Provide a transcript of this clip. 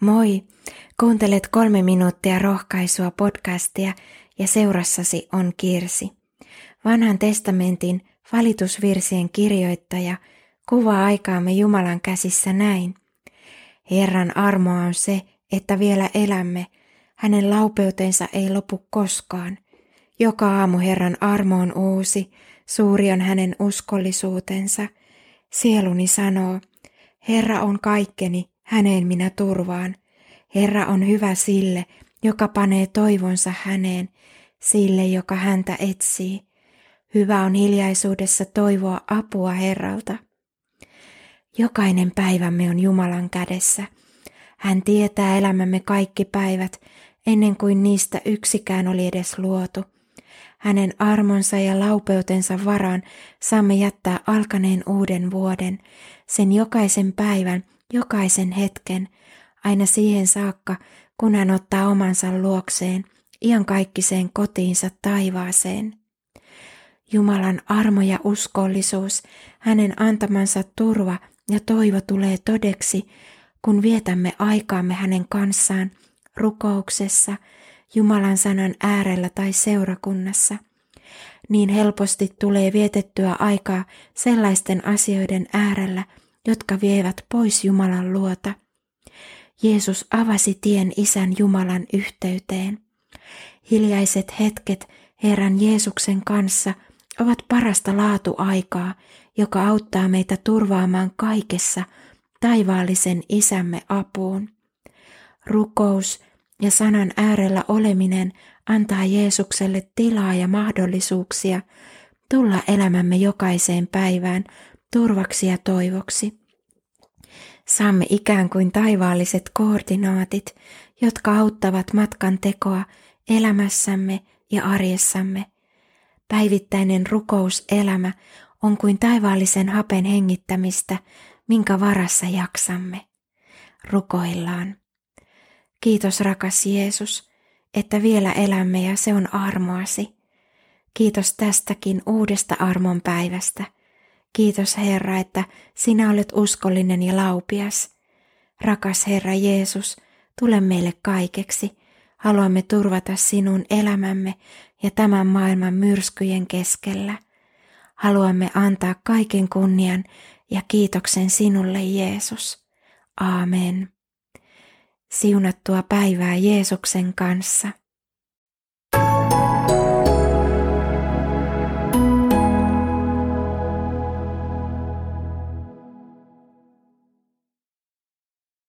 Moi! Kuuntelet kolme minuuttia rohkaisua podcastia ja seurassasi on Kirsi. Vanhan testamentin valitusvirsien kirjoittaja kuvaa aikaamme Jumalan käsissä näin. Herran armoa on se, että vielä elämme. Hänen laupeutensa ei lopu koskaan. Joka aamu Herran armo on uusi, suuri on hänen uskollisuutensa. Sieluni sanoo, Herra on kaikkeni, häneen minä turvaan. Herra on hyvä sille, joka panee toivonsa häneen, sille, joka häntä etsii. Hyvä on hiljaisuudessa toivoa apua Herralta. Jokainen päivämme on Jumalan kädessä. Hän tietää elämämme kaikki päivät, ennen kuin niistä yksikään oli edes luotu. Hänen armonsa ja laupeutensa varaan saamme jättää alkaneen uuden vuoden, sen jokaisen päivän, jokaisen hetken, aina siihen saakka, kun hän ottaa omansa luokseen, iankaikkiseen kotiinsa taivaaseen. Jumalan armo ja uskollisuus, hänen antamansa turva ja toivo tulee todeksi, kun vietämme aikaamme hänen kanssaan rukouksessa, Jumalan sanan äärellä tai seurakunnassa. Niin helposti tulee vietettyä aikaa sellaisten asioiden äärellä, jotka vievät pois Jumalan luota. Jeesus avasi tien Isän Jumalan yhteyteen. Hiljaiset hetket Herran Jeesuksen kanssa ovat parasta laatuaikaa, joka auttaa meitä turvaamaan kaikessa taivaallisen Isämme apuun. Rukous ja sanan äärellä oleminen antaa Jeesukselle tilaa ja mahdollisuuksia tulla elämämme jokaiseen päivään turvaksi ja toivoksi. Saamme ikään kuin taivaalliset koordinaatit, jotka auttavat matkan tekoa elämässämme ja arjessamme. Päivittäinen rukouselämä on kuin taivaallisen hapen hengittämistä, minkä varassa jaksamme. Rukoillaan. Kiitos rakas Jeesus, että vielä elämme ja se on armoasi. Kiitos tästäkin uudesta armon päivästä – Kiitos Herra, että sinä olet uskollinen ja laupias. Rakas Herra Jeesus, tule meille kaikeksi. Haluamme turvata sinun elämämme ja tämän maailman myrskyjen keskellä. Haluamme antaa kaiken kunnian ja kiitoksen sinulle Jeesus. Aamen. Siunattua päivää Jeesuksen kanssa.